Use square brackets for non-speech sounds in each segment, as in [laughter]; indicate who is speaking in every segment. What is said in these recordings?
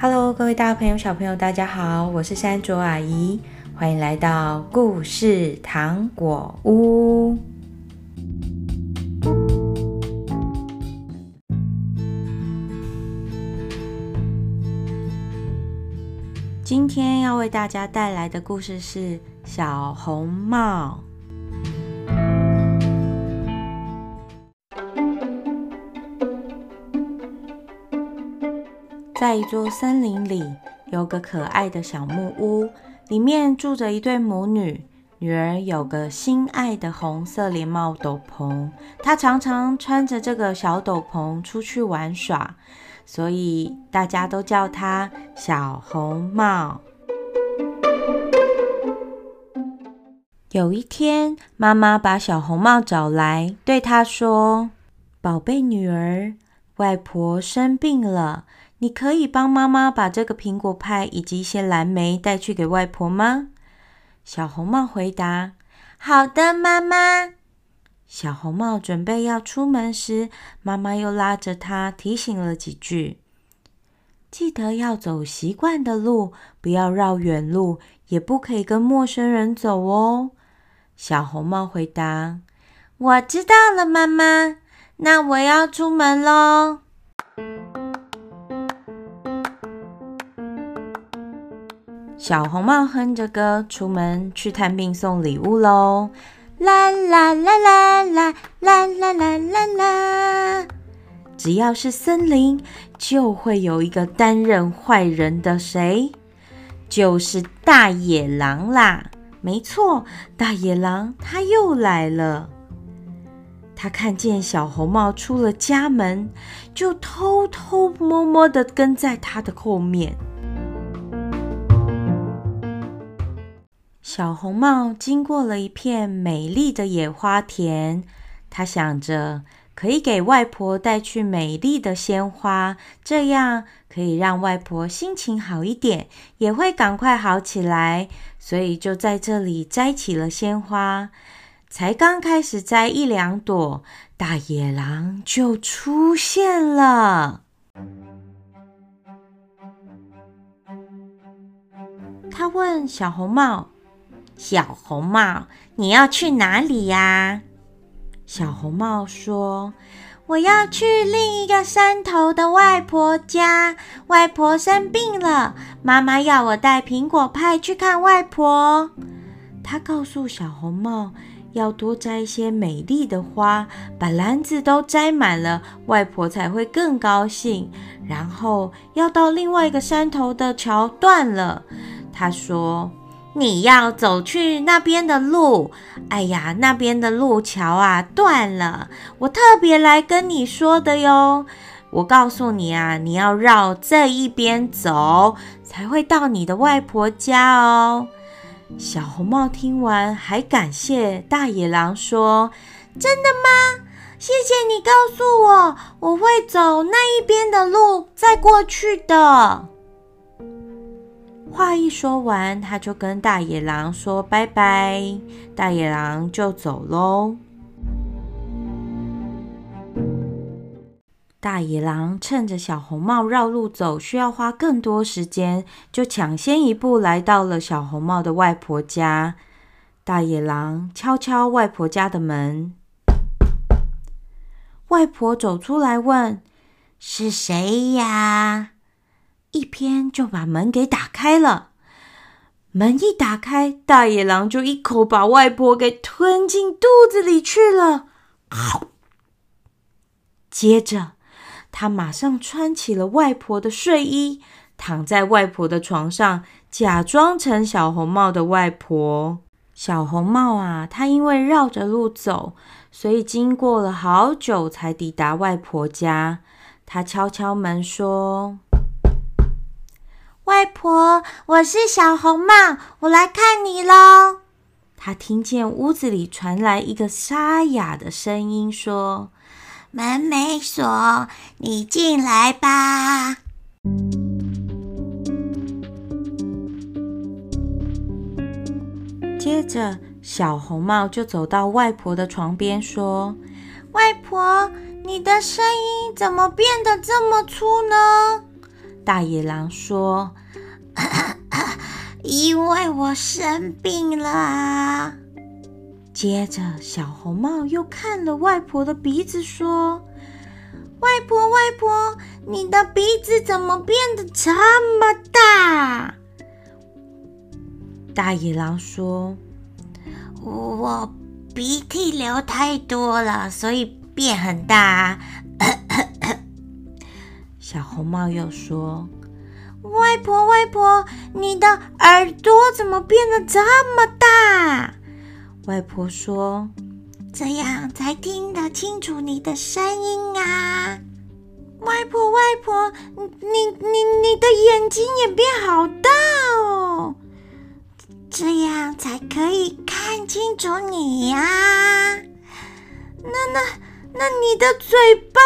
Speaker 1: Hello，各位大朋友、小朋友，大家好，我是山卓阿姨，欢迎来到故事糖果屋。今天要为大家带来的故事是《小红帽》。在一座森林里，有个可爱的小木屋，里面住着一对母女。女儿有个心爱的红色连帽斗篷，她常常穿着这个小斗篷出去玩耍，所以大家都叫她小红帽。有一天，妈妈把小红帽找来，对她说：“宝贝女儿，外婆生病了。”你可以帮妈妈把这个苹果派以及一些蓝莓带去给外婆吗？小红帽回答：“好的，妈妈。”小红帽准备要出门时，妈妈又拉着她提醒了几句：“记得要走习惯的路，不要绕远路，也不可以跟陌生人走哦。”小红帽回答：“我知道了，妈妈。那我要出门喽。”小红帽哼着歌出门去探病送礼物喽！啦啦啦啦啦啦啦啦啦啦！只要是森林，就会有一个担任坏人的谁？就是大野狼啦！没错，大野狼他又来了。他看见小红帽出了家门，就偷偷摸摸地跟在他的后面。小红帽经过了一片美丽的野花田，她想着可以给外婆带去美丽的鲜花，这样可以让外婆心情好一点，也会赶快好起来。所以就在这里摘起了鲜花。才刚开始摘一两朵，大野狼就出现了。他问小红帽。小红帽，你要去哪里呀？小红帽说：“我要去另一个山头的外婆家，外婆生病了，妈妈要我带苹果派去看外婆。”她告诉小红帽，要多摘一些美丽的花，把篮子都摘满了，外婆才会更高兴。然后要到另外一个山头的桥断了，她说。你要走去那边的路，哎呀，那边的路桥啊断了，我特别来跟你说的哟。我告诉你啊，你要绕这一边走，才会到你的外婆家哦。小红帽听完，还感谢大野狼说：“真的吗？谢谢你告诉我，我会走那一边的路，再过去的。”话一说完，他就跟大野狼说拜拜，大野狼就走喽。大野狼趁着小红帽绕路走需要花更多时间，就抢先一步来到了小红帽的外婆家。大野狼敲敲外婆家的门，外婆走出来问：“是谁呀？”一边就把门给打开了，门一打开，大野狼就一口把外婆给吞进肚子里去了。接着，他马上穿起了外婆的睡衣，躺在外婆的床上，假装成小红帽的外婆。小红帽啊，她因为绕着路走，所以经过了好久才抵达外婆家。她敲敲门说。我是小红帽，我来看你喽。他听见屋子里传来一个沙哑的声音，说：“门没锁，你进来吧。”接着，小红帽就走到外婆的床边，说：“外婆，你的声音怎么变得这么粗呢？”大野狼说：“ [laughs] 因为我生病了。”接着，小红帽又看了外婆的鼻子，说：“外婆，外婆，你的鼻子怎么变得这么大？”大野狼说：“我鼻涕流太多了，所以变很大。”小红帽又说：“外婆，外婆，你的耳朵怎么变得这么大？”外婆说：“这样才听得清楚你的声音啊。”外婆，外婆，你你你的眼睛也变好大哦。这样才可以看清楚你呀！那那那你的嘴巴……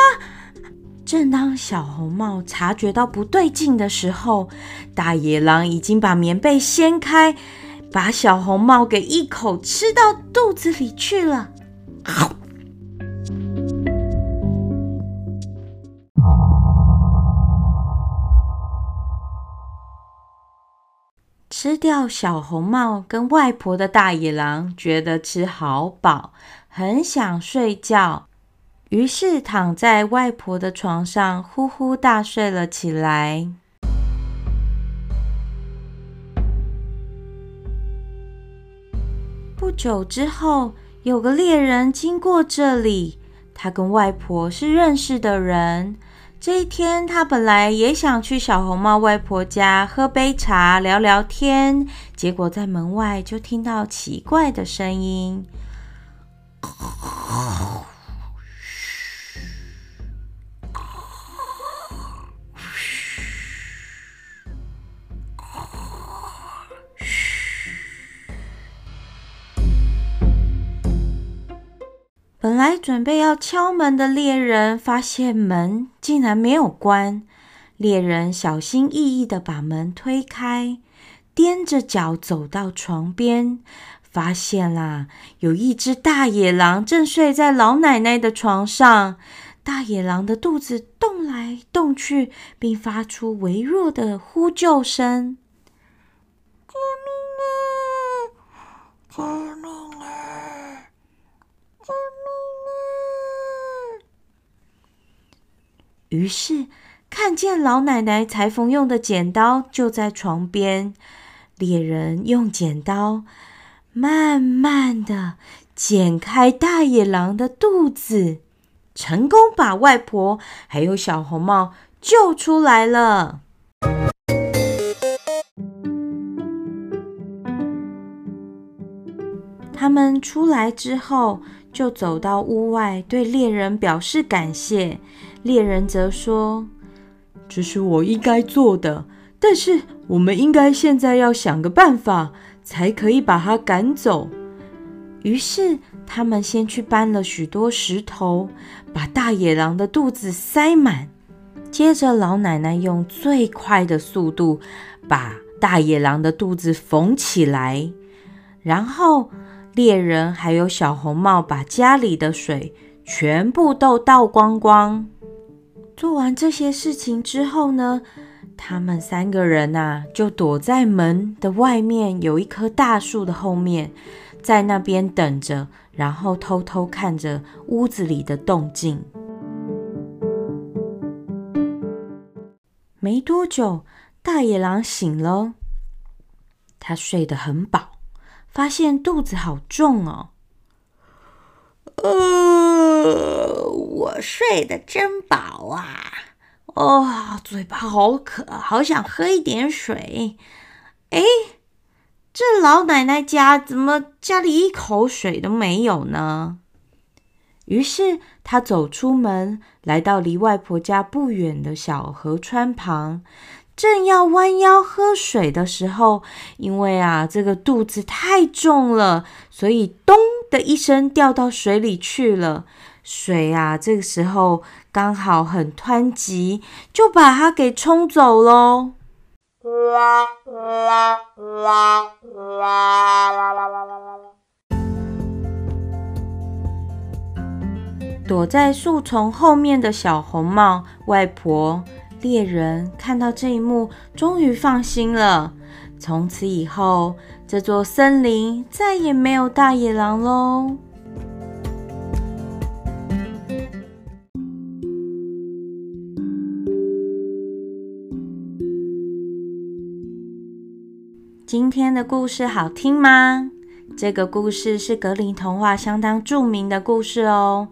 Speaker 1: 正当小红帽察觉到不对劲的时候，大野狼已经把棉被掀开，把小红帽给一口吃到肚子里去了。吃掉小红帽跟外婆的大野狼觉得吃好饱，很想睡觉，于是躺在外婆的床上呼呼大睡了起来。不久之后，有个猎人经过这里，他跟外婆是认识的人。这一天，他本来也想去小红帽外婆家喝杯茶、聊聊天，结果在门外就听到奇怪的声音。本来准备要敲门的猎人，发现门竟然没有关。猎人小心翼翼地把门推开，踮着脚走到床边，发现啦，有一只大野狼正睡在老奶奶的床上。大野狼的肚子动来动去，并发出微弱的呼救声：“救命啊！救命！”于是，看见老奶奶裁缝用的剪刀就在床边，猎人用剪刀慢慢的剪开大野狼的肚子，成功把外婆还有小红帽救出来了。他们出来之后，就走到屋外，对猎人表示感谢。猎人则说：“这是我应该做的，但是我们应该现在要想个办法，才可以把它赶走。”于是他们先去搬了许多石头，把大野狼的肚子塞满。接着，老奶奶用最快的速度把大野狼的肚子缝起来。然后，猎人还有小红帽把家里的水全部都倒光光。做完这些事情之后呢，他们三个人呐、啊，就躲在门的外面，有一棵大树的后面，在那边等着，然后偷偷看着屋子里的动静。没多久，大野狼醒了，他睡得很饱，发现肚子好重哦。呃，我睡得真饱啊！哦，嘴巴好渴，好想喝一点水。哎，这老奶奶家怎么家里一口水都没有呢？于是他走出门，来到离外婆家不远的小河川旁，正要弯腰喝水的时候，因为啊，这个肚子太重了，所以咚的一声掉到水里去了。水啊，这个时候刚好很湍急，就把它给冲走喽。躲在树丛后面的小红帽外婆猎人看到这一幕，终于放心了。从此以后，这座森林再也没有大野狼喽。今天的故事好听吗？这个故事是格林童话相当著名的故事哦。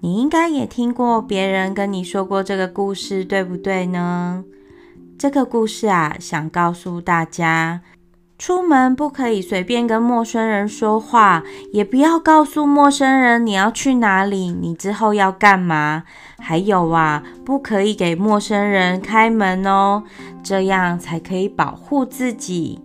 Speaker 1: 你应该也听过别人跟你说过这个故事，对不对呢？这个故事啊，想告诉大家，出门不可以随便跟陌生人说话，也不要告诉陌生人你要去哪里，你之后要干嘛。还有啊，不可以给陌生人开门哦，这样才可以保护自己。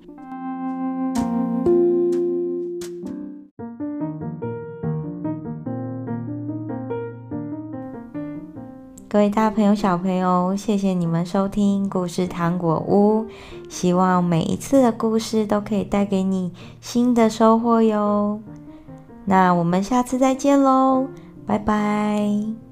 Speaker 1: 各位大朋友、小朋友，谢谢你们收听故事糖果屋。希望每一次的故事都可以带给你新的收获哟。那我们下次再见喽，拜拜。